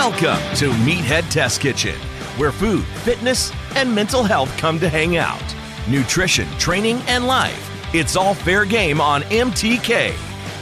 Welcome to Meathead Test Kitchen, where food, fitness, and mental health come to hang out. Nutrition, training, and life. It's all fair game on MTK.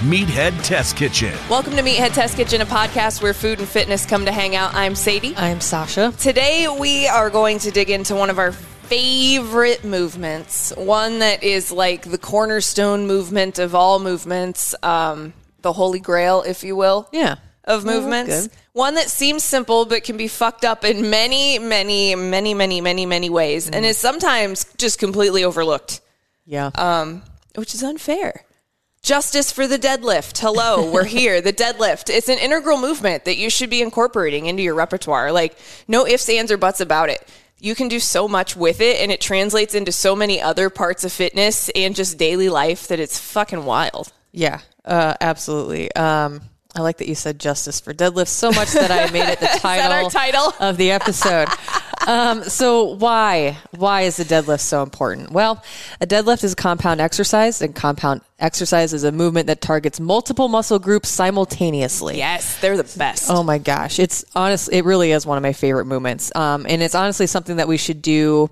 Meathead Test Kitchen. Welcome to Meathead Test Kitchen, a podcast where food and fitness come to hang out. I'm Sadie. I'm Sasha. Today we are going to dig into one of our favorite movements, one that is like the cornerstone movement of all movements, um, the holy grail, if you will. Yeah. Of that's movements. good. One that seems simple but can be fucked up in many, many, many, many, many, many ways and is sometimes just completely overlooked, Yeah. um, which is unfair. Justice for the deadlift. Hello, we're here. The deadlift. It's an integral movement that you should be incorporating into your repertoire. Like, no ifs, ands, or buts about it. You can do so much with it, and it translates into so many other parts of fitness and just daily life that it's fucking wild. Yeah, uh, absolutely. Um, I like that you said justice for deadlifts so much that I made it the title, title? of the episode. um, so why why is the deadlift so important? Well, a deadlift is a compound exercise, and compound exercise is a movement that targets multiple muscle groups simultaneously. Yes, they're the best. Oh my gosh, it's honestly It really is one of my favorite movements, um, and it's honestly something that we should do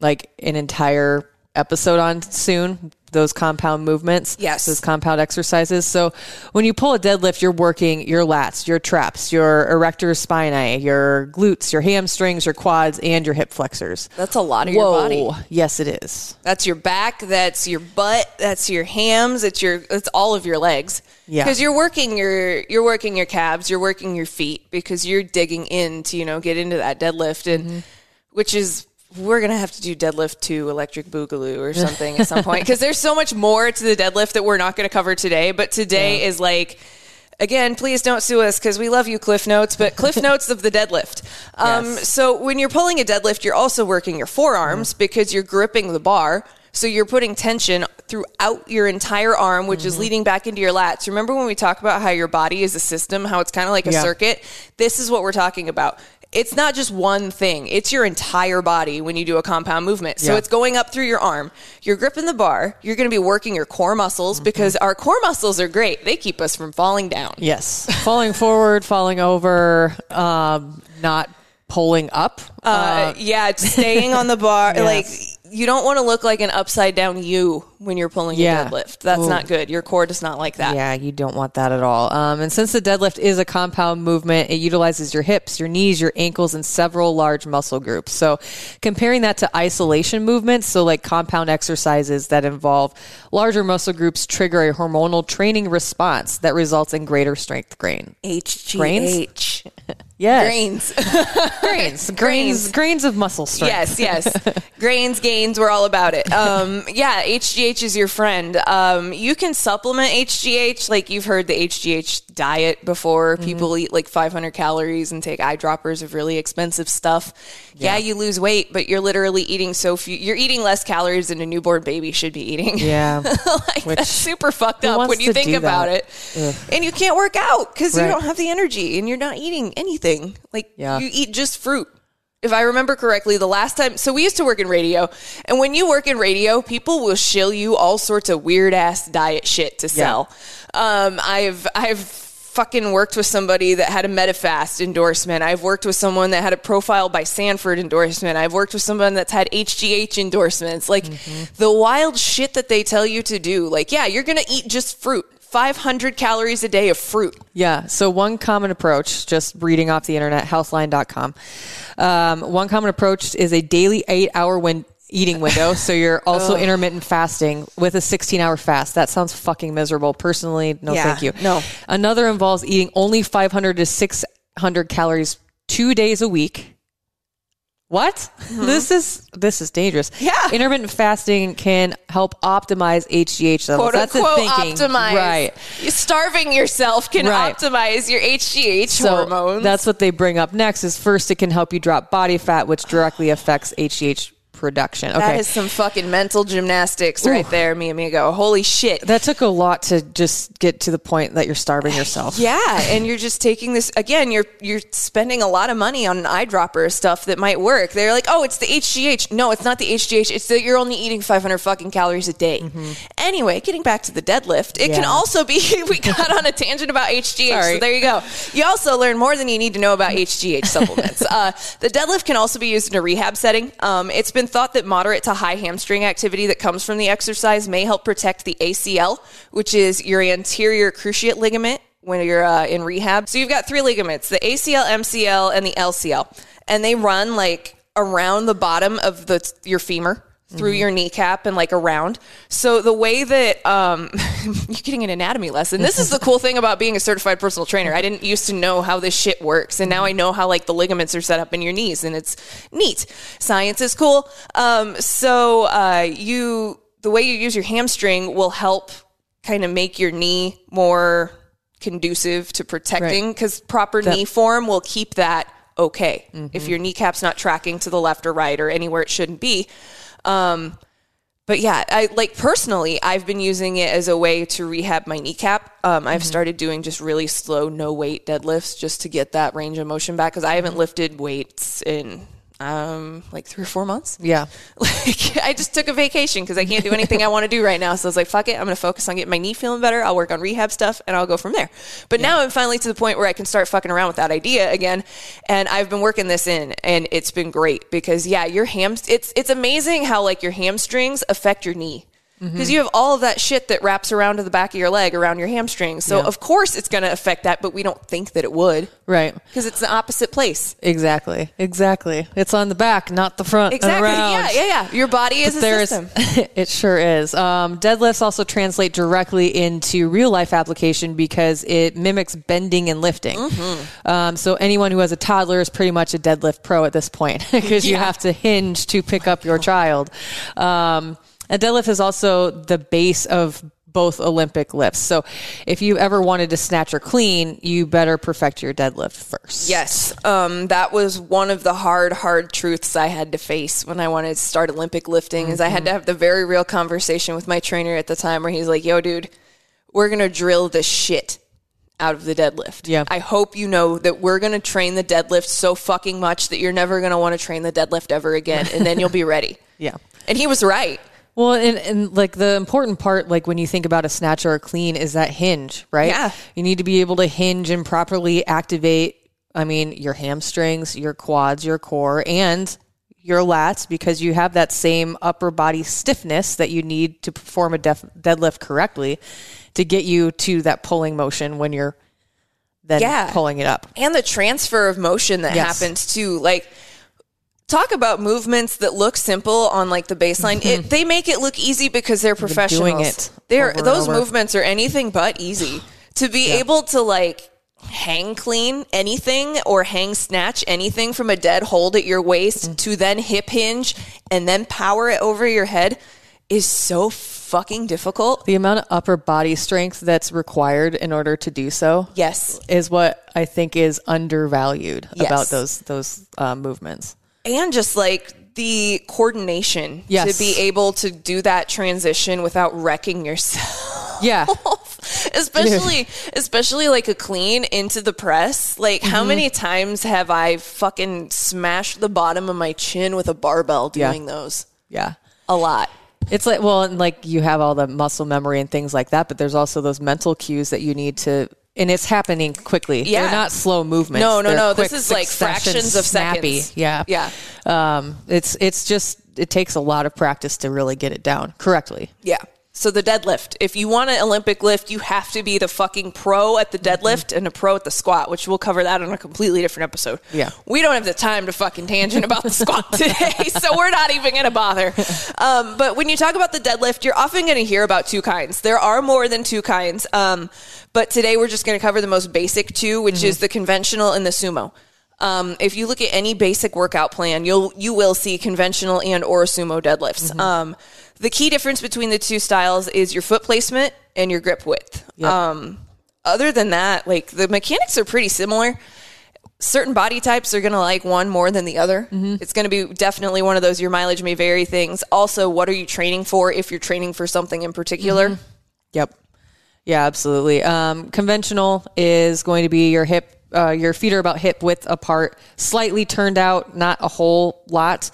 like an entire episode on soon. Those compound movements, Yes. those compound exercises. So when you pull a deadlift, you're working your lats, your traps, your erector spinae, your glutes, your hamstrings, your quads, and your hip flexors. That's a lot of your body. Yes, it is. That's your back. That's your butt. That's your hams. It's your. It's all of your legs. Yeah. Because you're working your you're working your calves. You're working your feet because you're digging in to you know get into that deadlift and Mm-hmm. which is we're gonna have to do deadlift to electric boogaloo or something at some point because there's so much more to the deadlift that we're not gonna cover today. But today is like. Again, please don't sue us because we love you, Cliff Notes, but Cliff Notes of the deadlift. Um, Yes. So when you're pulling a deadlift, you're also working your forearms because you're gripping the bar. So you're putting tension throughout your entire arm, which is leading back into your lats. Remember when we talk about how your body is a system, how it's kind of like a Yeah. circuit? This is what we're talking about. It's not just one thing. It's your entire body when you do a compound movement. So Yeah. it's going up through your arm. You're gripping the bar. You're going to be working your core muscles because our core muscles are great. They keep us from falling down. Yes, falling forward, falling over, um, not pulling up. Uh, yeah, staying on the bar. Yes. Like you don't want to look like an upside down U when you're pulling Yeah. a deadlift. That's Ooh. not good. Your core does not like that. Yeah, you don't want that at all. Um, and since the deadlift is a compound movement, it utilizes your hips, your knees, your ankles, and several large muscle groups. So, comparing that to isolation movements, so like compound exercises that involve larger muscle groups, trigger a hormonal training response that results in greater strength gain. HGH. Yes, Grains. grains, grains, grains of muscle strength. yes, yes. Grains, gains, we're all about it. Um, yeah, HGH is your friend. Um, you can supplement HGH. Like you've heard the HGH diet before. People eat like 500 calories and take eyedroppers of really expensive stuff. Yeah. you lose weight, but you're literally eating so few. You're eating less calories than a newborn baby should be eating. Yeah. like Which- that's super fucked up when you think about that? it. And you can't work out because you don't have the energy and you're not eating anything. Like Yeah. you eat just fruit. If I remember correctly, the last time, so we used to work in radio, and when you work in radio, people will shill you all sorts of weird ass diet shit to sell. Um, I've I've fucking worked with somebody that had a Medifast endorsement. I've worked with someone that had a Profile by Sanford endorsement. I've worked with someone that's had HGH endorsements. Like the wild shit that they tell you to do. Like, yeah, you're going to eat just fruit. 500 calories a day of fruit. Yeah. So one common approach, just reading off the internet, healthline.com. Um, one common approach is a daily eight hour win- eating window. So you're also intermittent fasting with a 16 hour fast. That sounds fucking miserable. Personally, no Yeah, thank you. no. Another involves eating only 500 to 600 calories two days a week. What? This is this is dangerous. Mm-hmm. Yeah. Intermittent fasting can help optimize HGH levels. Quote That's the thinking. optimize. Right. Starving yourself can Right. optimize your HGH So hormones. that's what they bring up next is first it can help you drop body fat, which directly affects HGH production. Okay. That is some fucking mental gymnastics right there, me and me go, holy shit. that took a lot to just get to the point that you're starving yourself. Yeah, and you're just taking this again. You're you're spending a lot of money on an eyedropper stuff that might work. They're like, oh, it's the HGH. No, it's not the HGH. It's that you're only eating 500 fucking calories a day. Anyway, getting back to the deadlift, it can also be. We got on a tangent about HGH. Sorry. So there you go. You also learn more than you need to know about HGH supplements. Uh, the deadlift can also be used in a rehab setting. Um, it's been thought that moderate to high hamstring activity that comes from the exercise may help protect the ACL, which is your anterior cruciate ligament when you're uh, in rehab. So you've got three ligaments: the ACL, MCL, and the LCL, and they run like around the bottom of the your femur through your kneecap and like around. So the way that um, you're getting an anatomy lesson. This is the cool thing about being a certified personal trainer. I didn't used to know how this shit works, and now I know how like the ligaments are set up in your knees, and it's neat. Science is cool. Um, so uh, you the way you use your hamstring will help kind of make your knee more conducive to protecting because proper knee form will keep that okay if your kneecap's not tracking to the left or right or anywhere it shouldn't be um, but yeah, I like personally, I've been using it as a way to rehab my kneecap. Um, I've started doing just really slow, no weight deadlifts just to get that range of motion back because I haven't lifted weights in um, like three or four months. Yeah. Like I just took a vacation because I can't do anything I want to do right now. So I was like, fuck it, I'm going to focus on getting my knee feeling better. I'll work on rehab stuff and I'll go from there. But now I'm finally to the point where I can start fucking around with that idea again. And I've been working this in and it's been great because yeah, your hams it's it's amazing how like your hamstrings affect your knee. Because you have all of that shit that wraps around to the back of your leg around your hamstrings. So of course it's going to affect that, but we don't think that it would Right. because it's the opposite place. Exactly. Exactly. It's on the back, not the front. Exactly. Yeah, yeah, yeah. Your body is a There's, system. it sure is. Um, deadlifts also translate directly into real life application because it mimics bending and lifting. Mm-hmm. Um, so anyone who has a toddler is pretty much a deadlift pro at this point because you have to hinge to pick up your child. Um, a deadlift is also the base of both Olympic lifts. So if you ever wanted to snatch or clean, you better perfect your deadlift first. Yes, um, that was one of the hard, hard truths I had to face when I wanted to start Olympic lifting. Is I had to have the very real conversation with my trainer at the time, where he's like, "Yo, dude, we're gonna drill the shit out of the deadlift. Yeah. I hope you know that we're gonna train the deadlift so fucking much that you're never gonna want to train the deadlift ever again, and then you'll be ready." Yeah. And he was right. Well, and, and like the important part, like when you think about a snatch or a clean, is that hinge, right? Yeah. You need to be able to hinge and properly activate, I mean, your hamstrings, your quads, your core, and your lats because you have that same upper body stiffness that you need to perform a def- deadlift correctly to get you to that pulling motion when you're then Yeah. pulling it up. and the transfer of motion that Yes. happens too like talk about movements that look simple on like the baseline it, they make it look easy because they're professionals doing it they're those over. movements are anything but easy to be able to like hang clean anything or hang snatch anything from a dead hold at your waist Mm. to then hip hinge and then power it over your head is so fucking difficult The amount of upper body strength that's required in order to do so yes is what I think is undervalued Yes. about those those uh, movements. And just like the coordination Yes. to be able to do that transition without wrecking yourself Yeah, especially especially like a clean into the press like how Mm-hmm. many times have i fucking smashed the bottom of my chin with a barbell Yeah. doing those yeah. a lot It's like well, and like you have all the muscle memory and things like that, but there's also those mental cues that you need to and it's happening quickly. Yeah. They're not slow movements. No, no, They're no. This is like fractions of snappy. seconds. Yeah, Yeah. Um, it's it's just it takes a lot of practice to really get it down correctly. Yeah. So the deadlift. If you want an Olympic lift, you have to be the fucking pro at the Mm-hmm. deadlift and a pro at the squat, which we'll cover that on a completely different episode. Yeah. We don't have the time to fucking tangent about the squat today, so we're not even going to bother. Um, but when you talk about the deadlift, you're often going to hear about two kinds. There are more than two kinds. Um, but today we're just going to cover the most basic two, which is the conventional and the sumo. Um, if you look at any basic workout plan, you'll you will see conventional and or sumo deadlifts. Um, the key difference between the two styles is your foot placement and your grip width. Um, other than that, like the mechanics are pretty similar. Certain body types are going to like one more than the other. It's going to be definitely one of those your mileage may vary things. Also, what are you training for if you're training for something in particular? Yep. Yeah, absolutely. Um, conventional is going to be your hip, uh, your feet are about hip width apart, slightly turned out, not a whole lot.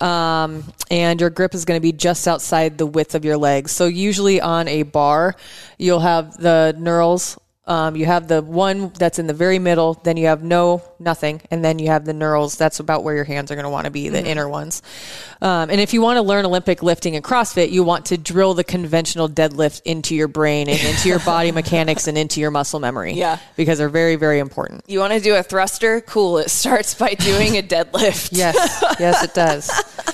Um, and your grip is going to be just outside the width of your legs. So usually on a bar, you'll have the knurls. Um, you have the one that's in the very middle, then you have no, nothing, and then you have the knurls. That's about where your hands are going to want to be, the inner ones. Um, and if you want to learn Olympic lifting and CrossFit, you want to drill the conventional deadlift into your brain and into your body mechanics and into your muscle memory. Yeah. Because they're very, very important. You want to do a thruster? Cool. It starts by doing a deadlift. Yes, yes, it does.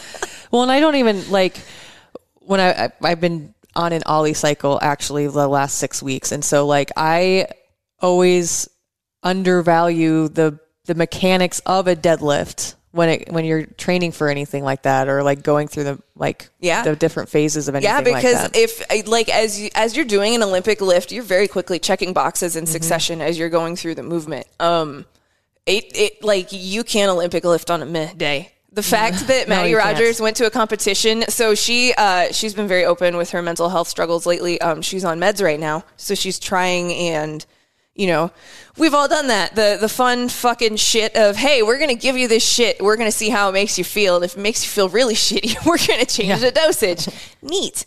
Well, and I don't even like when I, I I've been on an Oly cycle actually the last six weeks, and so like I always undervalue the the mechanics of a deadlift when it when you're training for anything like that or like going through the like Yeah. the different phases of anything Yeah, like because that. if like as you, as you're doing an Olympic lift, you're very quickly checking boxes Mm-hmm. in succession as you're going through the movement. Um, it it like you can't Olympic lift on a meh day. The fact that Mattie you can't. Rogers went to a competition, so she uh, she's been very open with her mental health struggles lately. Um, she's on meds right now, so she's trying and you know, we've all done that. The the fun fucking shit of, hey, we're gonna give you this shit. We're gonna see how it makes you feel. And if it makes you feel really shitty, we're gonna change the dosage. Neat.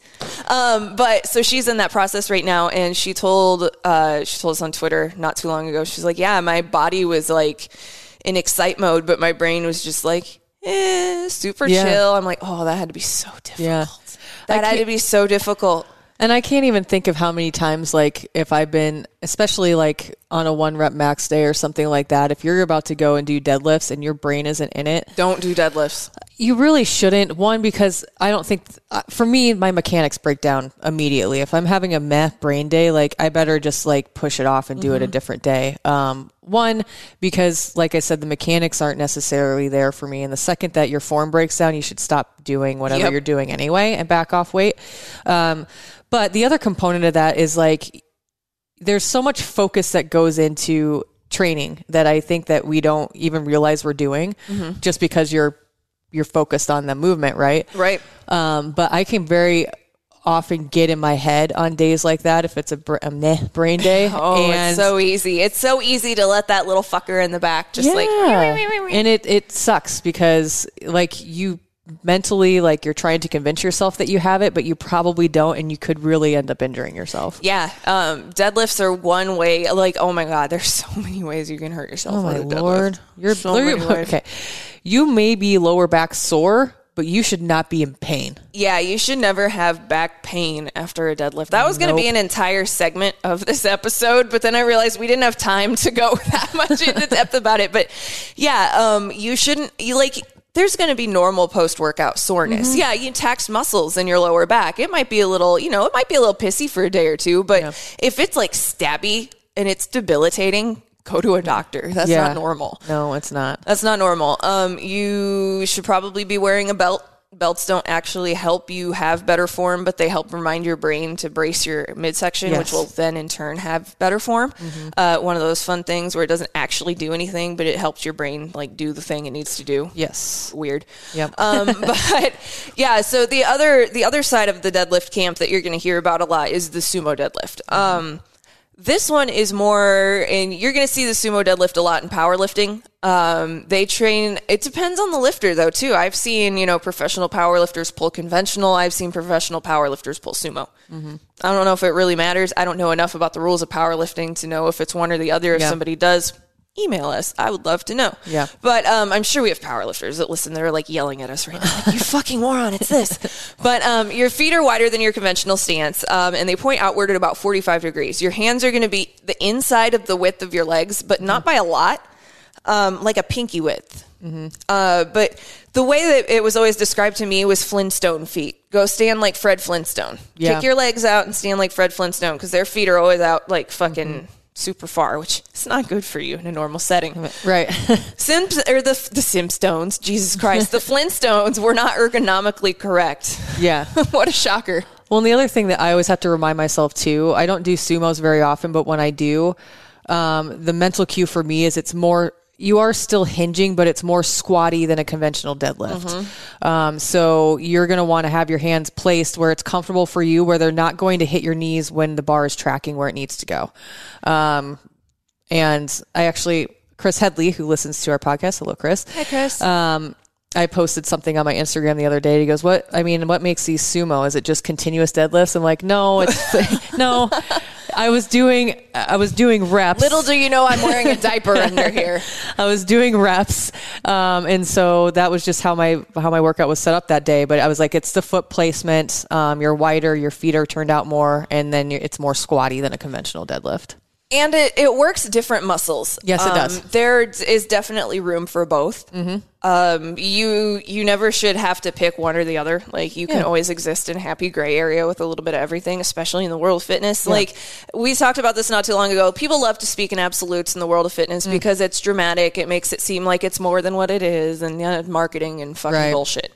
Um, but so she's in that process right now, and she told uh, she told us on Twitter not too long ago. She's like, yeah, my body was like in excite mode, but my brain was just like, eh, super Yeah. chill. I'm like, oh, that had to be so difficult. Yeah. That had to be so difficult. And I can't even think of how many times, like, if I've been, especially like on a one rep max day or something like that, if you're about to go and do deadlifts and your brain isn't in it, Don't do deadlifts. You really shouldn't. One, because I don't think, uh, for me, my mechanics break down immediately. If I'm having a meh brain day, like, I better just like push it off and do it a different day. Um, one, because like I said, the mechanics aren't necessarily there for me. And the second that your form breaks down, you should stop doing whatever Yep. you're doing anyway and back off weight. Um, but the other component of that is like, there's so much focus that goes into training that I think that we don't even realize we're doing just because you're you're focused on the movement, right? Right. Um, but I can very often get in my head on days like that if it's a, br- a meh brain day. Oh, and it's so easy. It's so easy to let that little fucker in the back just like and it it sucks because like you mentally like you're trying to convince yourself that you have it, but you probably don't, and you could really end up injuring yourself. yeah. Um, deadlifts are one way. Like, oh my god, there's so many ways you can hurt yourself. Oh my with a deadlift. lord, you're, So you're- many ways. okay. You may be lower back sore, but you should not be in pain. Yeah, you should never have back pain after a deadlift. That was going to be an entire segment of this episode, but then I realized we didn't have time to go that much into depth about it. But yeah, um, you shouldn't. You like. There's going to be normal post workout soreness. Mm-hmm. Yeah, you taxed muscles in your lower back. It might be a little, you know, it might be a little pissy for a day or two. But if it's like stabby and it's debilitating, go to a doctor. That's Yeah. not normal. No, it's not. That's not normal. Um, you should probably be wearing a belt. Belts don't actually help you have better form, but they help remind your brain to brace your midsection, which will then in turn have better form. Uh, one of those fun things where it doesn't actually do anything, but it helps your brain like do the thing it needs to do. Yes. Weird. Yep. Um, but yeah, so the other the other side of the deadlift camp that you're going to hear about a lot is the sumo deadlift. Um, This one is more, and you're going to see the sumo deadlift a lot in powerlifting. Um, they train, it depends on the lifter though, too. I've seen, you know, professional powerlifters pull conventional. I've seen professional powerlifters pull sumo. Mm-hmm. I don't know if it really matters. I don't know enough about the rules of powerlifting to know if it's one or the other. If Yeah. somebody does, email us. I would love to know. Yeah. But um, I'm sure we have powerlifters that listen. They're like yelling at us right now. Like, you fucking moron, it's this. But um, your feet are wider than your conventional stance, um, and they point outward at about 45 degrees. Your hands are going to be the inside of the width of your legs, but not by a lot, um, like a pinky width. Uh, but the way that it was always described to me was Flintstone feet. Go stand like Fred Flintstone. Yeah. Kick your legs out and stand like Fred Flintstone because their feet are always out like fucking super far, which is not good for you in a normal setting. Right. Sims or the the Simstones, Jesus Christ, the Flintstones were not ergonomically correct. yeah. what a shocker! Well, and the other thing that I always have to remind myself too, I don't do sumos very often, but when I do, um, the mental cue for me is it's more. You are still hinging, but it's more squatty than a conventional deadlift. Um, so you're going to want to have your hands placed where it's comfortable for you, where they're not going to hit your knees when the bar is tracking where it needs to go. Um, and I actually, Chris Headley, who listens to our podcast, hello, Chris. Hi, Chris. Um, I posted something on my Instagram the other day. He goes, "What? I mean, what makes these sumo? Is it just continuous deadlifts?" I'm like, "No, it's no. I was doing, I was doing reps. Little do you know, I'm wearing a diaper under here. I was doing reps, um, and so that was just how my how my workout was set up that day. But I was like, it's the foot placement. Um, you're wider, your feet are turned out more, and then it's more squatty than a conventional deadlift. And it, it works different muscles. Yes, it does. Um, there is definitely room for both. Mm-hmm. Um, you you never should have to pick one or the other. Like you can always exist in a happy gray area with a little bit of everything, especially in the world of fitness. Like we talked about this not too long ago. People love to speak in absolutes in the world of Mm. fitness because it's dramatic. It makes it seem like it's more than what it is, and uh, marketing and fucking Right. bullshit.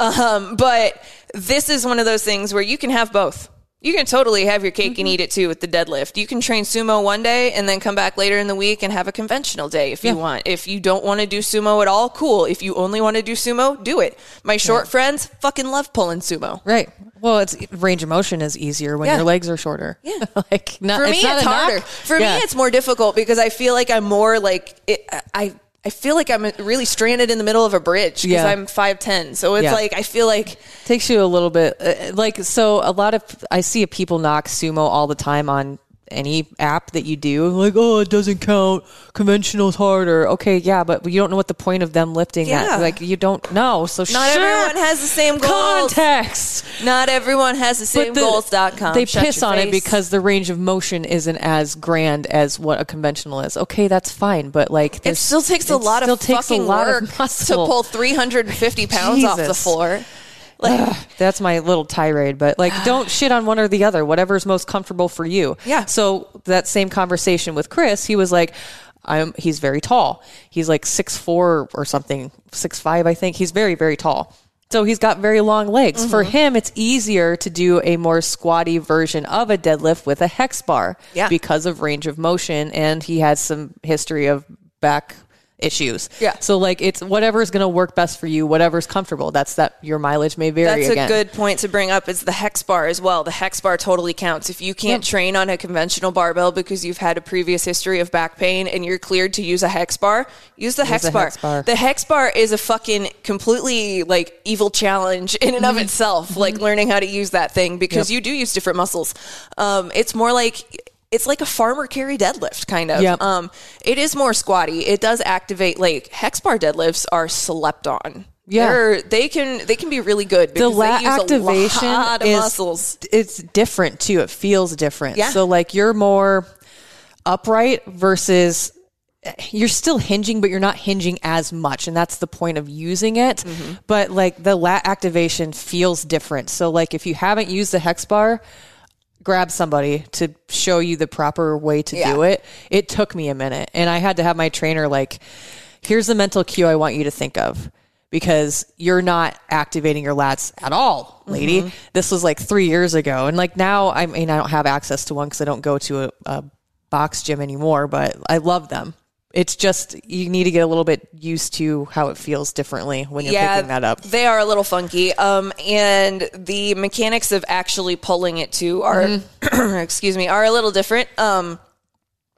Um, but this is one of those things where you can have both. You can totally have your cake and mm-hmm. eat it too with the deadlift. You can train sumo one day and then come back later in the week and have a conventional day if you want. If you don't want to do sumo at all, cool. If you only want to do sumo, do it. My short friends fucking love pulling sumo. Right. Well, it's range of motion is easier when Yeah. your legs are shorter. Yeah. like not, For me, not it's knock. harder. For Yeah. me, it's more difficult because I feel like I'm more like it, I. I feel like I'm really stranded in the middle of a bridge because Yeah. I'm 5'10. So it's Yeah. like, I feel like takes you a little bit uh, like so a lot of i see people knock sumo all the time on any app that you do like oh it doesn't count conventional's harder okay yeah but you don't know what the point of them lifting Yeah. that like you don't know so not everyone has the same goals. context Not everyone has the same the- goals.com. They Shut piss on it because the range of motion isn't as grand as what a conventional is. Okay, that's fine, but like it still takes a lot of fucking of work to pull 350 pounds off the floor. Like, That's my little tirade, but like, don't shit on one or the other. Whatever's most comfortable for you. Yeah. So that same conversation with Chris, he was like, "I'm." He's very tall. He's like six four or something, six five, I think. He's very very tall. So he's got very long legs. For Mm-hmm. him, it's easier to do a more squatty version of a deadlift with a hex bar Yeah. because of range of motion, and he has some history of back issues. Yeah. So like, it's whatever's going to work best for you, whatever's comfortable. That's that. Your mileage may vary. that's again. a good point to bring up is the hex bar as well. The hex bar totally counts. If you can't train on a conventional barbell because you've had a previous history of back pain and you're cleared to use a hex bar, use the, hex, bar. hex bar. The hex bar is a fucking completely like evil challenge in and of Mm-hmm. itself, like learning how to use that thing because you do use different muscles. Um, it's more like it's like a farmer carry deadlift kind of. Yep. Um, it is more squatty. It does activate like hex bar deadlifts are slept on. Yeah. They're, they can they can be really good the because lat they use activation a lot of is muscles. it's different too. It feels different. Yeah. So like you're more upright versus you're still hinging, but you're not hinging as much, and that's the point of using it. Mm-hmm. But like the lat activation feels different. So like if you haven't used the hex bar. Grab somebody to show you the proper way to Yeah. do it. It took me a minute, and I had to have my trainer like, here's the mental cue I want you to think of because you're not activating your lats at all, lady. Mm-hmm. This was like three years ago. And like now, I mean, I don't have access to one because I don't go to a, a box gym anymore, but I love them. It's just you need to get a little bit used to how it feels differently when you're picking that up. They are a little funky. Um, and the mechanics of actually pulling it too are, Mm-hmm. excuse me, are a little different. Um,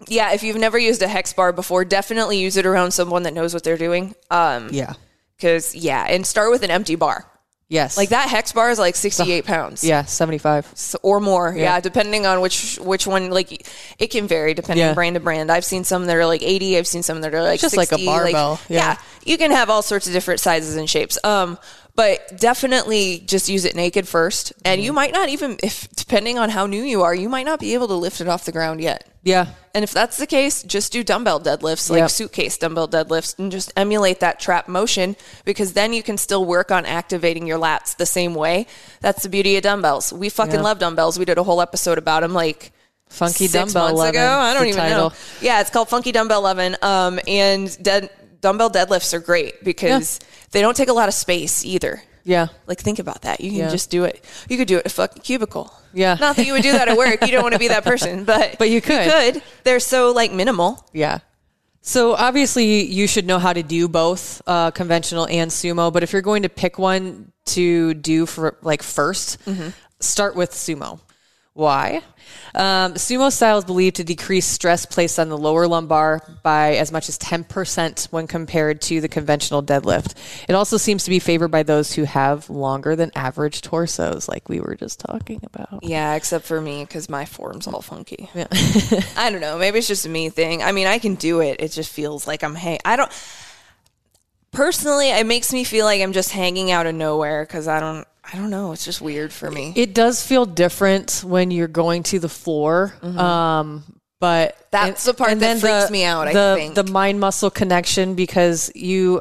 yeah, if you've never used a hex bar before, definitely use it around someone that knows what they're doing. Um, Yeah. cause yeah, and start with an empty bar. Yes. Like that hex bar is like 68 pounds. Yeah, 75. So- or more. Yeah. depending on which which one. Like it can vary depending Yeah. brand to brand. I've seen some that are like eighty. I've seen some that are like Just like a 60, barbell, yeah. yeah. you can have all sorts of different sizes and shapes. Um, but definitely just use it naked first, and Mm-hmm. you might not even if depending on how new you are, you might not be able to lift it off the ground yet. Yeah. And if that's the case, just do dumbbell deadlifts, like Yep. suitcase dumbbell deadlifts, and just emulate that trap motion because then you can still work on activating your lats the same way. That's the beauty of dumbbells. We fucking Yeah. love dumbbells. We did a whole episode about them like Funky six dumbbell months 11 ago. I don't even title. know. Yeah, it's called Funky Dumbbell 11. Um, and dead, dumbbell deadlifts are great because they don't take a lot of space either. Yeah. Like think about that. You can Yeah. just do it. You could do it in a fucking cubicle. Yeah. Not that you would do that at work. You don't want to be that person, but But you could. You could. They're so like minimal. Yeah. So obviously you should know how to do both uh, conventional and sumo, but if you're going to pick one to do for like 1st start with sumo. Why? Um, sumo style is believed to decrease stress placed on the lower lumbar by as much as 10% when compared to the conventional deadlift. It also seems to be favored by those who have longer than average torsos, like we were just talking about. Yeah, except for me because my form's all funky. I don't know. Maybe it's just a me thing. I mean, I can do it. It just feels like I'm hang. I don't. Personally, it makes me feel like I'm just hanging out of nowhere because I don't. I don't know. It's just weird for me. It does feel different when you're going to the floor. Um, but Mm-hmm. That's the part that freaks me out, I the, think. the mind muscle connection because you,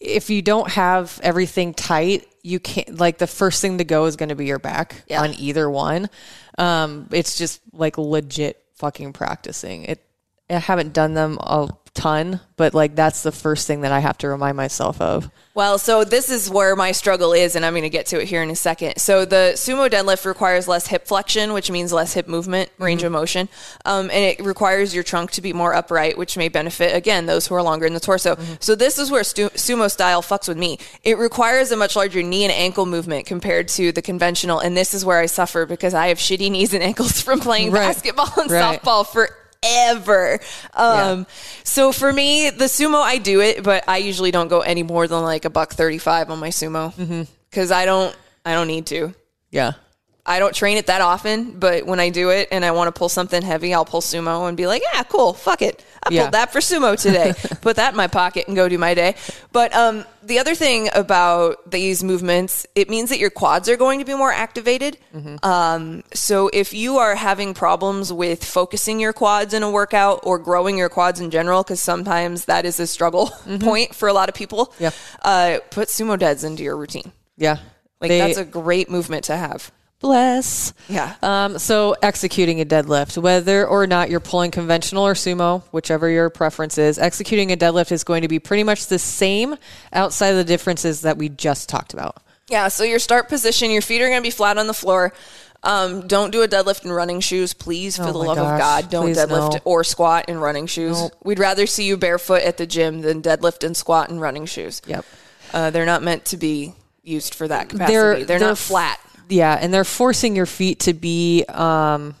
if you don't have everything tight, you can't. Like the first thing to go is going to be your back Yeah. on either one. Um, it's just like legit fucking practicing. It. I haven't done them a ton, but like that's the first thing that I have to remind myself of. Well, so this is where my struggle is, and I'm going to get to it here in a second. So the sumo deadlift requires less hip flexion, which means less hip movement, range of motion, um, and it requires your trunk to be more upright, which may benefit again those who are longer in the torso. So this is where stu- sumo style fucks with me. It requires a much larger knee and ankle movement compared to the conventional, and this is where I suffer because I have shitty knees and ankles from playing Right. basketball and Right. softball for ever. Um, so for me, the sumo, I do it, but I usually don't go any more than like a buck 35 on my sumo Mm-hmm. because I don't, I don't need to. Yeah. I don't train it that often, but when I do it and I want to pull something heavy, I'll pull sumo and be like, yeah, cool, fuck it. I Yeah. pulled that for sumo today. Put that in my pocket and go do my day. But um, the other thing about these movements, it means that your quads are going to be more activated. Um, so if you are having problems with focusing your quads in a workout or growing your quads in general, because sometimes that is a struggle point for a lot of people, Yeah. uh, put sumo deads into your routine. Yeah. Like They- that's a great movement to have. Bless. Yeah. Um, so executing a deadlift, whether or not you're pulling conventional or sumo, whichever your preference is, executing a deadlift is going to be pretty much the same outside of the differences that we just talked about. Yeah, so your start position, your feet are going to be flat on the floor. Um, don't do a deadlift in running shoes, please. For Oh the love gosh, of God, don't deadlift no. or squat in running shoes. We'd rather see you barefoot at the gym than deadlift and squat in running shoes. Yep. Uh, they're not meant to be used for that capacity. They're, not flat. Yeah, and they're forcing your feet to be um,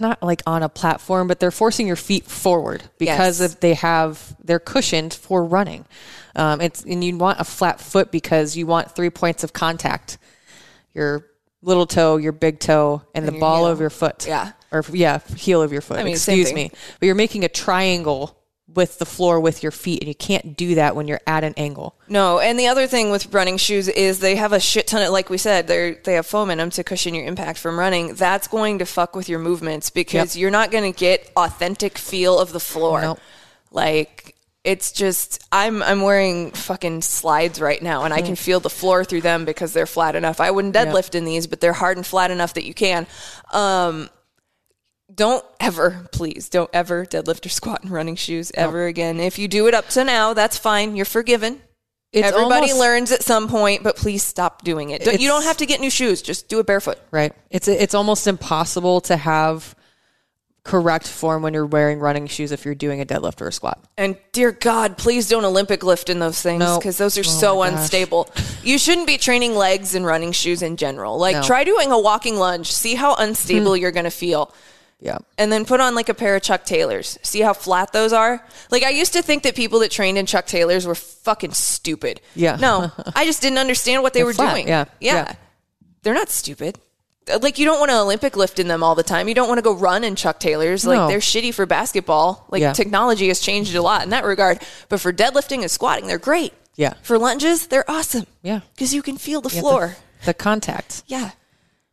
not like on a platform, but they're forcing your feet forward because Yes. they have they're cushioned for running. Um, it's and you want a flat foot because you want three points of contact: your little toe, your big toe, and, the ball heel. of your foot. Yeah. or yeah, heel of your foot. I mean, Excuse me, but you're making a triangle with the floor with your feet, and you can't do that when you're at an angle. No, and the other thing with running shoes is they have a shit ton of, like we said, they they have foam in them to cushion your impact from running. That's going to fuck with your movements because Yep. you're not going to get authentic feel of the floor. Nope. Like it's just I'm I'm wearing fucking slides right now and I can feel the floor through them because they're flat enough. I wouldn't deadlift in these, but they're hard and flat enough that you can. Um don't ever, please, don't ever deadlift or squat in running shoes ever again. If you do it up to now, that's fine. You're forgiven. It's Everybody almost- learns at some point, but please stop doing it. Don't- You don't have to get new shoes. Just do it barefoot. Right. It's it's almost impossible to have correct form when you're wearing running shoes if you're doing a deadlift or a squat. And dear God, please don't Olympic lift in those things No. because those are Oh so unstable. You shouldn't be training legs in running shoes in general. Like, No. Hmm. try doing a walking lunge, see how unstable you're going to feel. Yeah. And then put on like a pair of Chuck Taylors. See how flat those are? Like, I used to think that people that trained in Chuck Taylors were fucking stupid. Yeah. No, I just didn't understand what they They're were flat, doing. yeah, yeah. yeah. They're not stupid. Uh, like you don't want to Olympic lift in them all the time. You don't want to go run in Chuck Taylors. Like No. they're shitty for basketball. Like Yeah. technology has changed a lot in that regard. But for deadlifting and squatting, they're great. Yeah. For lunges, they're awesome. Yeah. Because you can feel the Yeah, the- floor. The, contact. yeah.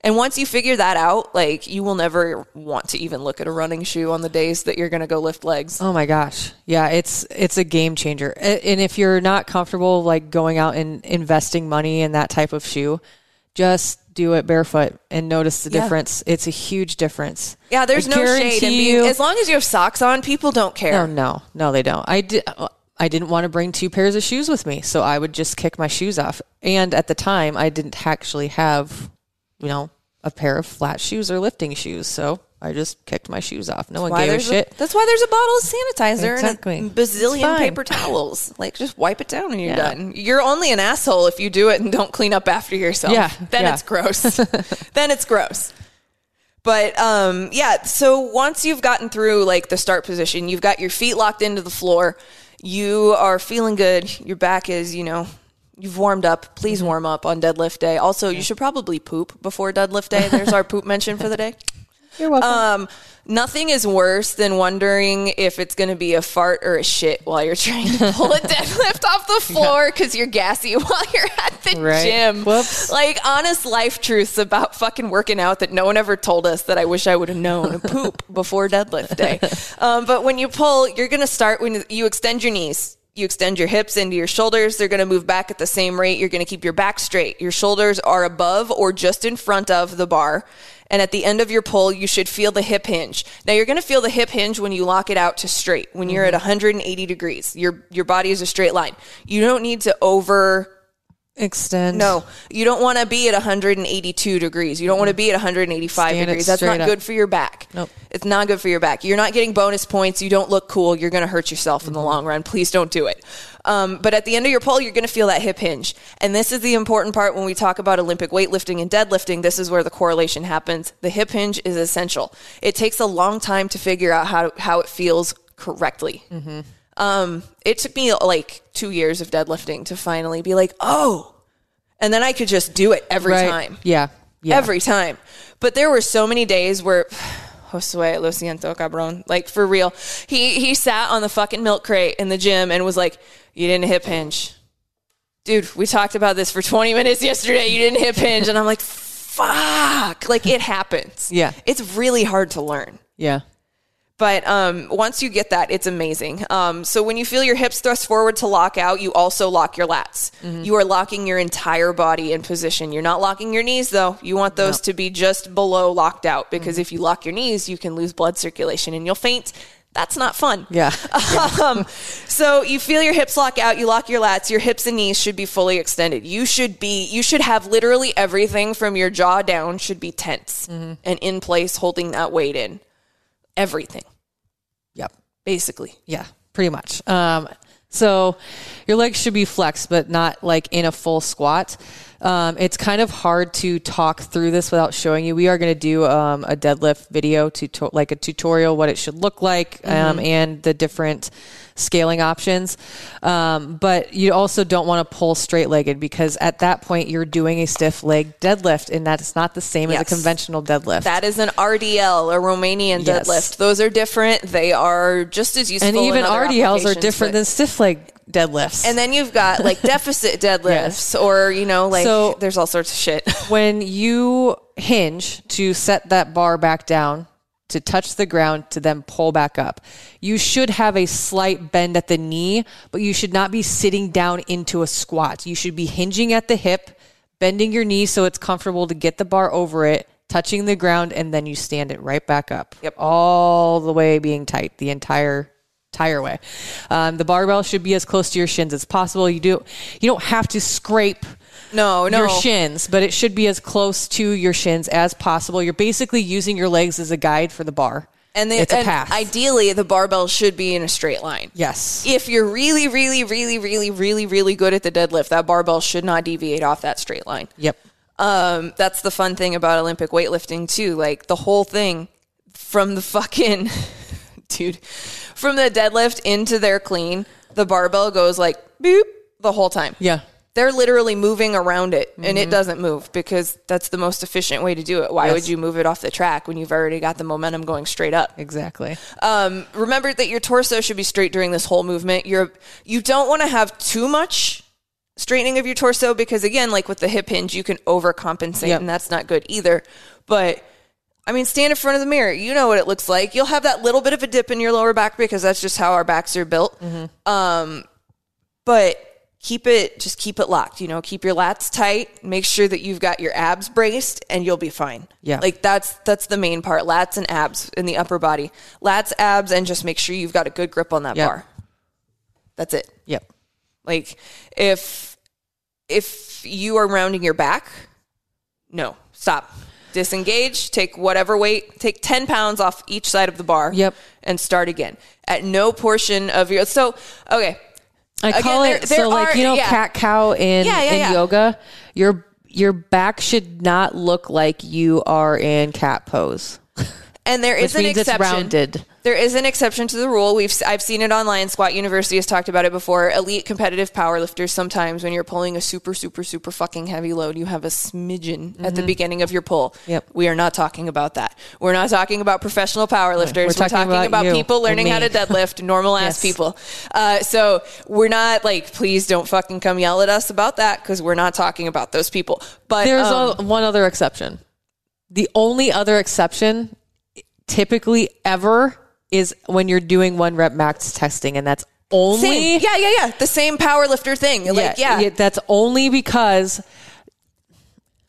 And once you figure that out, like you will never want to even look at a running shoe on the days that you're going to go lift legs. Oh my gosh. Yeah, it's it's a game changer. And if you're not comfortable like going out and investing money in that type of shoe, just do it barefoot and notice the Yeah. difference. It's a huge difference. Yeah, there's I no shade in being as long as you have socks on, people don't care. No, no, no, they don't. I did. I didn't want to bring two pairs of shoes with me, so I would just kick my shoes off. And at the time, I didn't actually have, you know, a pair of flat shoes or lifting shoes, so I just kicked my shoes off. No one Why gave a shit. that's why there's a bottle of sanitizer Exactly. and a bazillion paper towels. Like, just wipe it down and you're Yeah. done. You're only an asshole if you do it and don't clean up after yourself. Yeah, then yeah. it's gross. then it's gross. But um, yeah, so once you've gotten through like the start position, you've got your feet locked into the floor, you are feeling good. Your back is, you know, you've warmed up. Please Mm-hmm. warm up on deadlift day. Also, you should probably poop before deadlift day. There's our poop mention for the day. You're welcome. Um, nothing is worse than wondering if it's going to be a fart or a shit while you're trying to pull a deadlift off the floor because you're gassy while you're at the Right. gym. Whoops. Like honest life truths about fucking working out that no one ever told us that I wish I would have known. Poop before deadlift day. Um, but when you pull, you're going to start when you extend your knees. You extend your hips into your shoulders. They're going to move back at the same rate. You're going to keep your back straight. Your shoulders are above or just in front of the bar. And at the end of your pull, you should feel the hip hinge. Now you're going to feel the hip hinge when you lock it out to straight. When you're at mm-hmm. 180 degrees, your your body is a straight line. You don't need to over Extend. no, you don't want to be at 182 degrees. You don't want to be at 185 Stand degrees. That's not up. good for your back. Nope. It's not good for your back. You're not getting bonus points. You don't look cool. You're going to hurt yourself Mm-hmm. in the long run. Please don't do it. Um, but at the end of your pull, you're going to feel that hip hinge. And this is the important part when we talk about Olympic weightlifting and deadlifting. This is where the correlation happens. The hip hinge is essential. It takes a long time to figure out how, how it feels correctly. Mm-hmm. Um, it took me like two years of deadlifting to finally be like, oh, and then I could just do it every Right. time. Yeah. Yeah. Every time. But there were so many days where Josue, lo siento, cabrón. Like for real. He he sat on the fucking milk crate in the gym and was like, You didn't hip hinge. Dude, we talked about this for 20 minutes yesterday. You didn't hip hinge. And I'm like, fuck. Like it happens. Yeah. It's really hard to learn. Yeah. But um, once you get that, it's amazing. Um, so when you feel your hips thrust forward to lock out, you also lock your lats. You are locking your entire body in position. You're not locking your knees though. You want those to be just below locked out because if you lock your knees, you can lose blood circulation and you'll faint. That's not fun. Yeah. um, so you feel your hips lock out, you lock your lats, your hips and knees should be fully extended. You should be, you should have literally everything from your jaw down should be tense and in place, holding that weight in. Everything, Yep. basically. Yeah, pretty much. Um, so your legs should be flexed, but not like in a full squat. Um, it's kind of hard to talk through this without showing you. We are going to do um, a deadlift video, to like a tutorial, what it should look like, um, and the different scaling options. Um, but you also don't want to pull straight legged because at that point you're doing a stiff leg deadlift, and that's not the same as a conventional deadlift. That is an RDL, a Romanian Yes. deadlift. Those are different. They are just as useful. and even RDLs are different than stiff leg deadlifts. And then you've got like deficit deadlifts, or you know, like So- there's all sorts of shit. when you hinge to set that bar back down to touch the ground to then pull back up, you should have a slight bend at the knee, but you should not be sitting down into a squat. You should be hinging at the hip, bending your knee so it's comfortable to get the bar over it, touching the ground, and then you stand it right back up. Yep. All the way being tight the entire entire way. Um, the barbell should be as close to your shins as possible. You do you don't have to scrape No, no. your shins, but it should be as close to your shins as possible. You're basically using your legs as a guide for the bar. And, the, It's a and path. ideally, the barbell should be in a straight line. Yes. If you're really, really, really, really, really, really good at the deadlift, that barbell should not deviate off that straight line. Yep. Um, that's the fun thing about Olympic weightlifting too. Like the whole thing from the fucking dude, from the deadlift into their clean, the barbell goes like boop the whole time. Yeah. They're literally moving around it and it doesn't move because that's the most efficient way to do it. Why Yes. would you move it off the track when you've already got the momentum going straight up? Exactly. Um, remember that your torso should be straight during this whole movement. You're you don't want to have too much straightening of your torso because again, like with the hip hinge, you can overcompensate, Yep. and that's not good either. But I mean, stand in front of the mirror. You know what it looks like. You'll have that little bit of a dip in your lower back because that's just how our backs are built. Um, but keep it just keep it locked. You know, keep your lats tight. Make sure that you've got your abs braced, and you'll be fine. Yeah. like that's that's the main part. Lats and abs in the upper body. Lats, abs, and just make sure you've got a good grip on that Yep. bar. That's it. Yep. Like if if you are rounding your back, no, stop. Disengage, take whatever weight, take 10 pounds off each side of the bar. Yep. And start again. At no portion of your so okay. I call there- it there so like you know yeah. cat cow in Yeah, yeah, in yoga. Your your back should not look like you are in cat pose. And there is an exception. There is an exception to the rule. We've I've seen it online. Squat University has talked about it before. Elite competitive powerlifters sometimes when you're pulling a super super super fucking heavy load, you have a smidgen at the beginning of your pull. Mm-hmm. Yep. We are not talking about that. We're not talking about professional powerlifters. We're We're talking talking, about about, people learning how to deadlift, normal ass Yes. people. Uh, so we're not like, please don't fucking come yell at us about that because we're not talking about those people. But There's um, a, one other exception. The only other exception, typically ever, is when you're doing one rep max testing, and that's only same. Yeah, yeah, yeah. The same powerlifter thing. Like, yeah. that's only because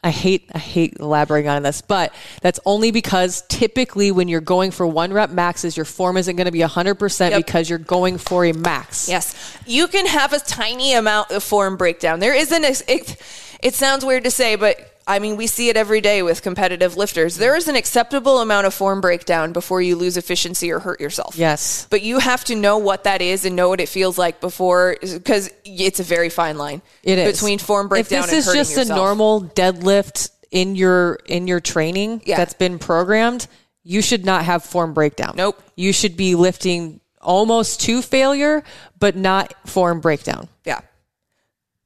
I hate I hate elaborating on this, but that's only because typically when you're going for one rep maxes, your form isn't going to be 100% Yep. because you're going for a max. Yes. You can have a tiny amount of form breakdown. There isn't, a, it, it sounds weird to say, but I mean, we see it every day with competitive lifters. There is an acceptable amount of form breakdown before you lose efficiency or hurt yourself. Yes. But you have to know what that is and know what it feels like before, because it's a very fine line. It is Between form breakdown If this is just yourself. a normal deadlift in your in your training Yeah. that's been programmed, you should not have form breakdown. Nope. You should be lifting almost to failure, but not form breakdown. Yeah.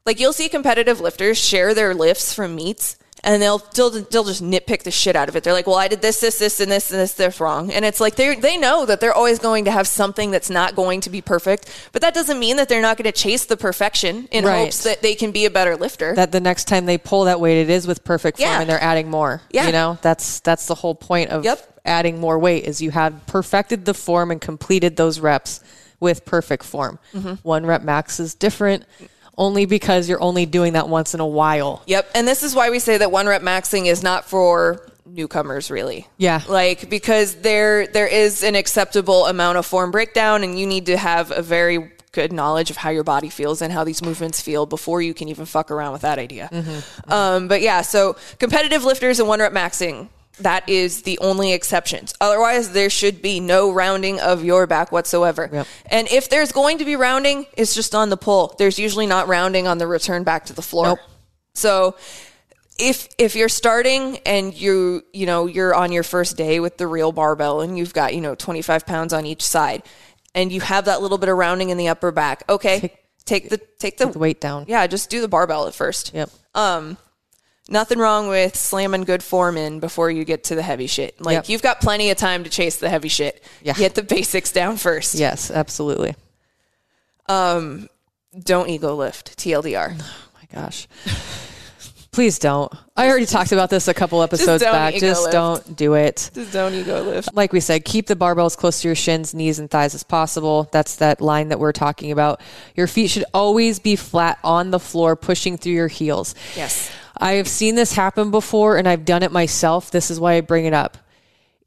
Like you'll see competitive lifters share their lifts from meets and they'll they'll, they'll just nitpick the shit out of it. They're like, "Well, I did this, this, this, and this, and this, this wrong." And it's like they they know that they're always going to have something that's not going to be perfect, but that doesn't mean that they're not going to chase the perfection in Right. hopes that they can be a better lifter. That the next time they pull that weight, it is with perfect form, Yeah. and they're adding more. Yeah. You know, that's that's the whole point of Yep. adding more weight is you have perfected the form and completed those reps with perfect form. Mm-hmm. One rep max is different only because you're only doing that once in a while. Yep. And this is why we say that one rep maxing is not for newcomers really. Yeah. Like because there there is an acceptable amount of form breakdown and you need to have a very good knowledge of how your body feels and how these movements feel before you can even fuck around with that idea. Um, but yeah, so competitive lifters and one rep maxing. That is the only exceptions. Otherwise, there should be no rounding of your back whatsoever. Yep. And if there's going to be rounding, it's just on the pull. There's usually not rounding on the return back to the floor. Nope. So if if you're starting and you you know you're on your first day with the real barbell and you've got you know 25 pounds on each side and you have that little bit of rounding in the upper back, okay, Take- take, the take the, the weight down. Yeah, just do the barbell at first. Yep. Um, Nothing wrong with slamming good form in before you get to the heavy shit. Like Yep. you've got plenty of time to chase the heavy shit. Yeah. Get the basics down first. Yes, absolutely. Um, Don't ego lift. TLDR. Oh my gosh. Please don't. I already talked about this a couple episodes don't back. Just lift. don't do it. Just don't ego lift. Like we said, keep the barbell as close to your shins, knees, and thighs as possible. That's that line that we're talking about. Your feet should always be flat on the floor, pushing through your heels. Yes. I have seen this happen before and I've done it myself. This is why I bring it up.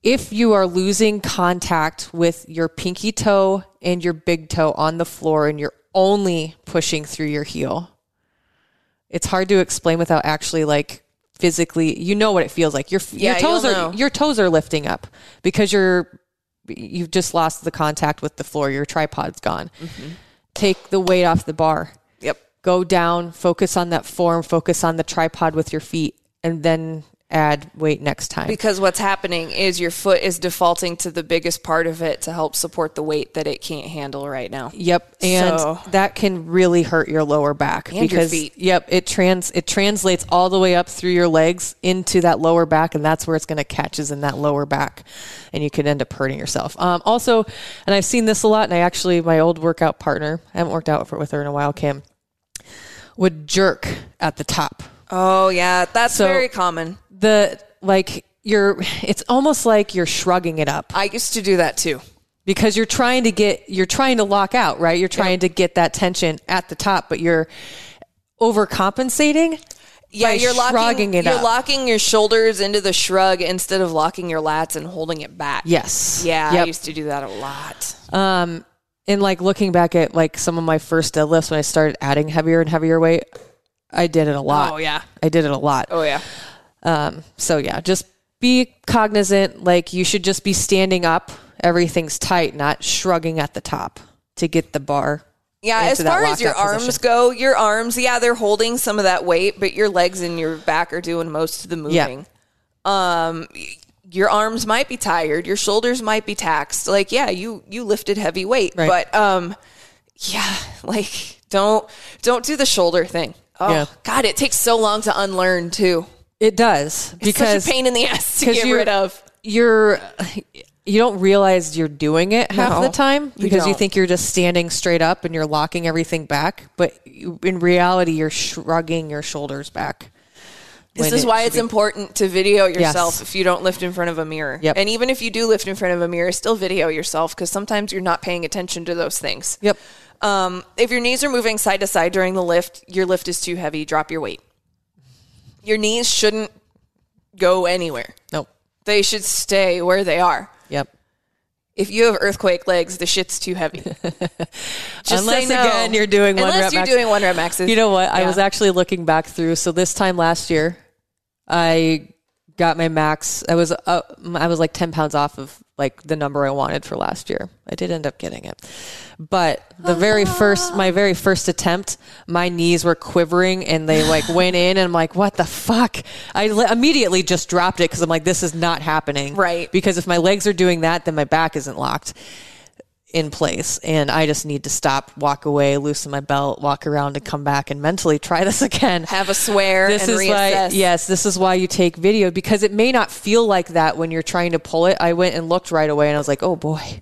If you are losing contact with your pinky toe and your big toe on the floor and you're only pushing through your heel, it's hard to explain without actually like physically, you know what it feels like. Your, Yeah, your toes are know. your toes are lifting up because you're you've just lost the contact with the floor. Your tripod's gone. Mm-hmm. Take the weight off the bar. Go down, focus on that form, focus on the tripod with your feet, and then add weight next time. Because what's happening is your foot is defaulting to the biggest part of it to help support the weight that it can't handle right now. Yep, and So- that can really hurt your lower back And your because feet. yep, it trans it translates all the way up through your legs into that lower back, and that's where it's going to catch is in that lower back, and you could end up hurting yourself. Um, also, and I've seen this a lot, and I actually my old workout partner, I haven't worked out for, with her in a while, Kim, would jerk at the top. Oh yeah, that's So- very common. The like you're, it's almost like you're shrugging it up. I used to do that too. because you're trying to get you're trying to lock out right you're trying to get that tension at the top but you're overcompensating Yeah, by you're locking it you're up. locking your shoulders into the shrug instead of locking your lats and holding it back. yes Yeah, I used to do that a lot. um and like looking back at like some of my first deadlifts when i started adding heavier and heavier weight i did it a lot Oh yeah. i did it a lot Oh yeah. um so yeah just be cognizant like you should just be standing up everything's tight not shrugging at the top to get the bar Yeah, as far as your arms position. go, your arms, yeah, they're holding some of that weight, but your legs and your back are doing most of the moving. Yeah. Um your arms might be tired, your shoulders might be taxed. Like, yeah, you you lifted heavy weight, Right. but um yeah, like don't don't do the shoulder thing. Oh Yeah. god, it takes so long to unlearn too. it does It's because such a pain in the ass to get rid of. you're you don't realize you're doing it half No, the time because you don't. think you're just standing straight up and you're locking everything back but you, in reality you're shrugging your shoulders back This is it why it's be- important to video yourself Yes. if you don't lift in front of a mirror. Yep. And even if you do lift in front of a mirror, still video yourself because sometimes you're not paying attention to those things. yep Um, if your knees are moving side to side during the lift, your lift is too heavy, drop your weight. Your knees shouldn't go anywhere. nope They should stay where they are. yep If you have earthquake legs, the shit's too heavy. Just Unless, no. again, you're doing one Unless rep you're max. doing one rep maxes. you know what i was actually looking back through so this time last year i got my max i was uh, i was like 10 pounds off of like the number i wanted for last year. I did end up getting it. But the very first my very first attempt my knees were quivering and they like went in and i'm like what the fuck? I li- immediately just dropped it because i'm like this is not happening. Right. because if my legs are doing that then my back isn't locked in place and I just need to stop, walk away, loosen my belt, walk around and come back and mentally try this again. Have a swear this and is reassess. why yes, this is why you take video because it may not feel like that when you're trying to pull it. I went and looked right away and I was like, "Oh boy."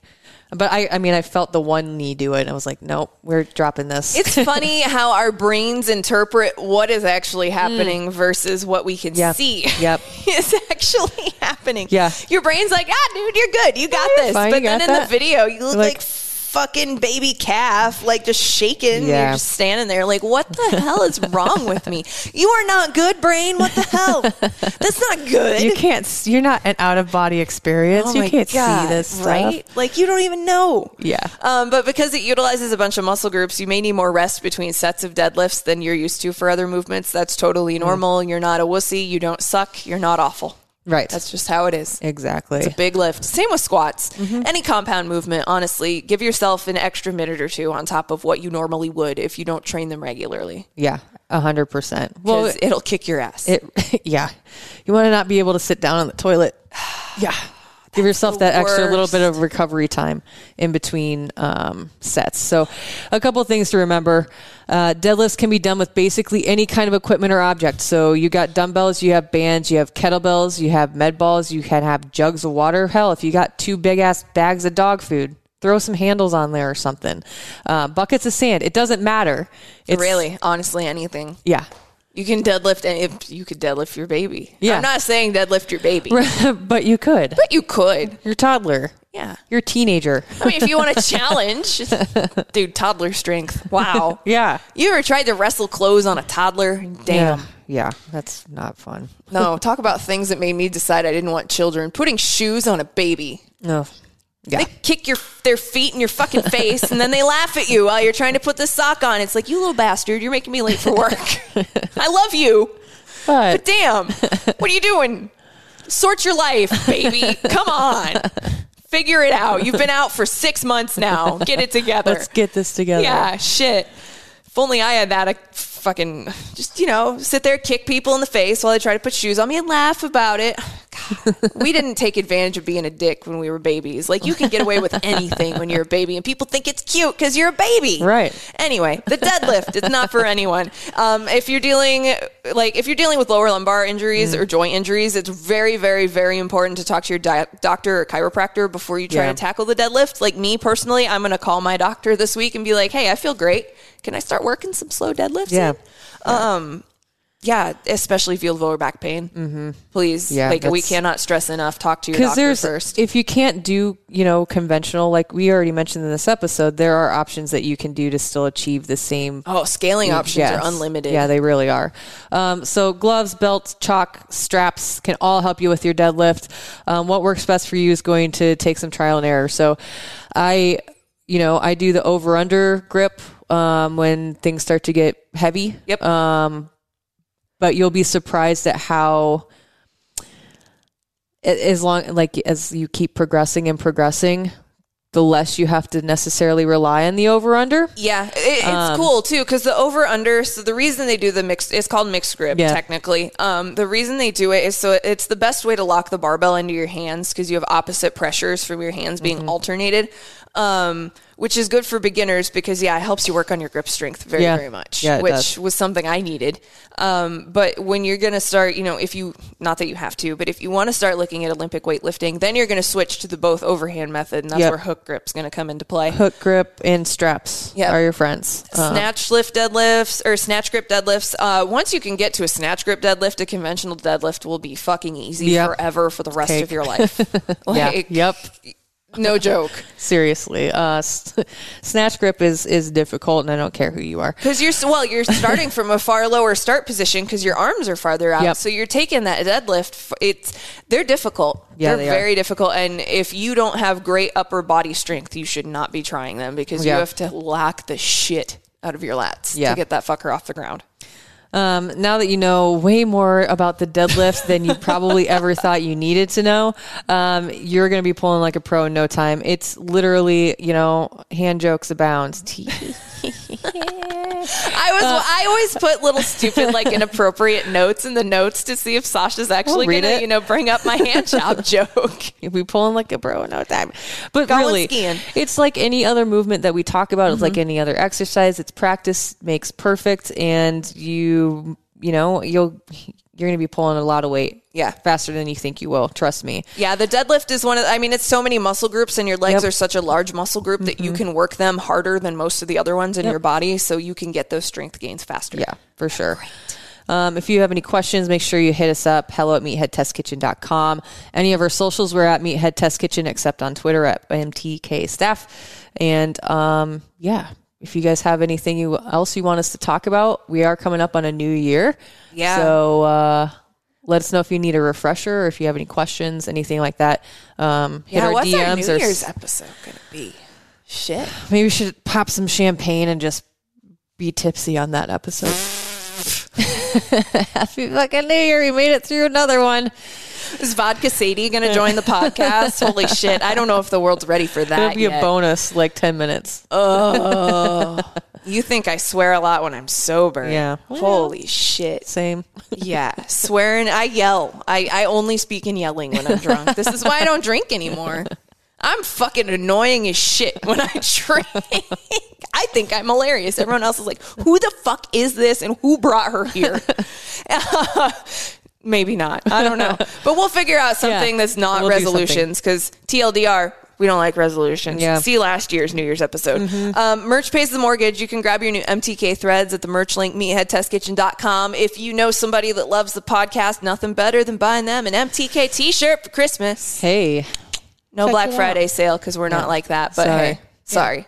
But I I mean, I felt the one knee do it and I was like, "Nope, we're dropping this." It's funny how our brains interpret what is actually happening versus what we can Mm. Yeah. see. Yep. is actually happening. Yeah. Your brain's like, ah, dude, you're good. You got you're this. fine. But then in that. the video, you look Like- like, fucking baby calf, like just shaking. Yeah. You're just standing there like, what the hell is wrong with me? You are not good, brain. What the hell? That's not good. you can't you're not an out of body experience. Oh you can't God, see this stuff. right? Like you don't even know. Yeah. Um, but because it utilizes a bunch of muscle groups, you may need more rest between sets of deadlifts than you're used to for other movements. That's Mm. totally normal. You're not a wussy. You don't suck. You're not awful. Right. That's just how it is. exactly. It's a big lift. Same with squats. Mm-hmm. Any compound movement, honestly, give yourself an extra minute or two on top of what you normally would if you don't train them regularly. yeah, a hundred percent. Well, Well, it'll kick your ass. It, yeah. You want to not be able to sit down on the toilet. Yeah. Give yourself that extra little bit of recovery time in between um, sets. So, a couple of things to remember. Uh, deadlifts can be done with basically any kind of equipment or object. So, you got dumbbells, you have bands, you have kettlebells, you have med balls, you can have jugs of water. Hell, if you got two big ass bags of dog food, throw some handles on there or something. Uh, buckets of sand. It doesn't matter. It's really, honestly, anything. Yeah. You can deadlift, and if you could deadlift your baby. Yeah. I'm not saying deadlift your baby, but you could. but you could. Your toddler. Yeah. Your teenager. I mean, if you want to challenge, dude, toddler strength. Wow. Yeah. You ever tried to wrestle clothes on a toddler? Damn. Yeah. Yeah. That's not fun. No, talk about things that made me decide I didn't want children. Putting shoes on a baby. No. Yeah. They kick your their feet in your fucking face and then they laugh at you while you're trying to put the sock on. It's like, you little bastard, you're making me late for work. I love you, But but damn, what are you doing? Sort your life, baby. Come on. Figure it out. You've been out for six months now. Get it together. Let's get this together. Yeah, shit. If only I had that, I fucking just, you know, sit there, kick people in the face while they try to put shoes on me and laugh about it. We didn't take advantage of being a dick when we were babies. Like, you can get away with anything when you're a baby, and people think it's cute because you're a baby. Right. Anyway, the deadlift it's not for anyone. Um, if you're dealing, like, if you're dealing with lower lumbar injuries Mm. or joint injuries, it's very, very, very important to talk to your di- doctor or chiropractor before you try Yeah. to tackle the deadlift. Like me personally, I'm going to call my doctor this week and be like, "Hey, I feel great. Can I start working some slow deadlifts?" Yeah. in?" Um, yeah, especially if you have lower back pain. Mm-hmm. Please, Yeah, like we cannot stress enough. Talk to your doctor there's first. if you can't do you know conventional like we already mentioned in this episode there are options that you can do to still achieve the same oh, scaling options Yes. are unlimited. Yeah, they really are. Um, so gloves, belts, chalk, straps can all help you with your deadlift. Um, what works best for you is going to take some trial and error. So I, you know, I do the over under grip um, when things start to get heavy. Yep. Um, but you'll be surprised at how as long like as you keep progressing and progressing the less you have to necessarily rely on the over under Yeah, it, it's Um, cool too because the over under. So the reason they do the mixed, it's called mixed grip Yeah. technically. Um, the reason they do it is so it's the best way to lock the barbell into your hands because you have opposite pressures from your hands being Mm-hmm. alternated. Um, which is good for beginners because yeah, it helps you work on your grip strength very Yeah. very much. Yeah, which does. was something I needed. Um, but when you're gonna start, you know, if you not that you have to, but if you want to start looking at Olympic weightlifting, then you're gonna switch to the both overhand method, and that's Yep. where hook grip's gonna come into play. hook grip and straps Yep. are your friends Um, snatch lift deadlifts or snatch grip deadlifts. Uh, once you can get to a snatch grip deadlift, a conventional deadlift will be fucking easy Yep. forever for the rest Cake. of your life. yeah yep no joke. seriously uh s- snatch grip is is difficult and i don't care who you are Because you're well, you're starting from a far lower start position because your arms are farther out. Yep. So you're taking that deadlift. It's they're difficult. Yeah, they're they are. very difficult. And if you don't have great upper body strength, you should not be trying them because Yeah. you have to lock the shit out of your lats Yeah. to get that fucker off the ground. Um now that you know way more about the deadlift than you probably ever thought you needed to know um you're gonna be pulling like a pro in no time. It's literally you know hand jokes abound I was I always put little stupid like inappropriate notes in the notes to see if Sasha's actually read gonna it. you know bring up my hand job joke. You'll be pulling like a bro in no time. But Going really, skiing. it's like any other movement that we talk about. It's Mm-hmm. like any other exercise. It's practice makes perfect, and you, you know, you'll you're going to be pulling a lot of weight. Yeah. faster than you think you will. Trust me. Yeah, the deadlift is one of I mean it's so many muscle groups and your legs Yep. Mm-hmm. are such a large muscle group that you can work them harder than most of the other ones in your body so you can get those strength gains faster. Yeah, for sure. Um, if you have any questions, make sure you hit us up. Hello at meatheadtestkitchen.com. Any of our socials, we're at Meathead Test Kitchen, except on Twitter at MTK Staff. And um, yeah, if you guys have anything you, else you want us to talk about, we are coming up on a new year. Yeah. So uh, let us know if you need a refresher or if you have any questions, anything like that. Um, hit Yeah, our what's DMs our New or Year's episode gonna be? Shit. maybe we should pop some champagne and just be tipsy on that episode. Happy fucking New Year. We made it through another one. Is Vodka Sadie gonna join the podcast? Holy shit. I don't know if the world's ready for that. It'll be yet. a bonus, like 10 minutes. Oh. You think I swear a lot when I'm sober. Yeah. Holy shit. Same. Yeah. Swearing. I yell. I, I only speak in yelling when I'm drunk. This is why I don't drink anymore. I'm fucking annoying as shit when I drink. I think I'm hilarious. Everyone else is like, who the fuck is this and who brought her here? Maybe not. I don't know. But we'll figure out something Yeah. that's not We'll resolutions because TLDR, we don't like resolutions. Yeah. Mm-hmm. See last year's New Year's episode. Um, merch pays the mortgage. You can grab your new MTK threads at the merch link, meatheadtestkitchen.com. If you know somebody that loves the podcast, nothing better than buying them an MTK t shirt for Christmas. Hey, No Black it out. Friday sale because we're not like that. But Sorry. hey, sorry.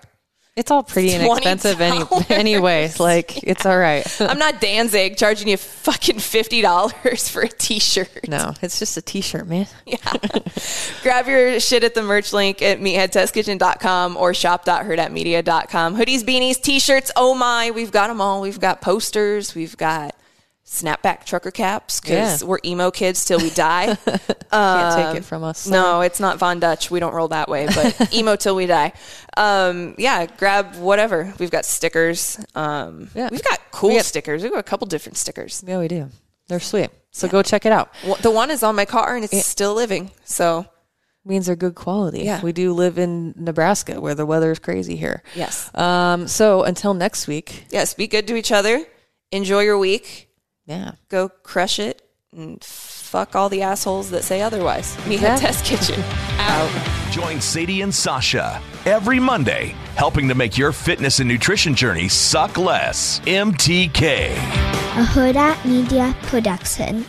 it's all pretty inexpensive any, anyway. Like, it's all right. I'm not Danzig charging you fucking $50 for a t shirt. no, it's just a t shirt, man. Yeah. Grab your shit at the merch link at meatheadtestkitchen.com or shop.hurtatmedia.com. Hoodies, beanies, t-shirts. Oh my, we've got them all. We've got posters. We've got snapback trucker caps because Yeah. we're emo kids till we die. Can't take it from us. no, it's not Von Dutch. We don't roll that way, but emo till we die. Um, yeah, grab whatever. We've got stickers. Um, Yeah. We've got cool We got- stickers. We've got a couple different stickers. Yeah, we do. They're sweet. So go check it out. Wh- The one is on my car and it's still living. So Means they're good quality. Yeah. We do live in Nebraska where the weather is crazy here. yes, Um, so until next week. yes. Be good to each other. Enjoy your week. Yeah. Go crush it and fuck all the assholes that say otherwise. Meathead Yeah. Test Kitchen. Out. Join Sadie and Sasha every Monday, helping to make your fitness and nutrition journey suck less. MTK. a Huda Media Production.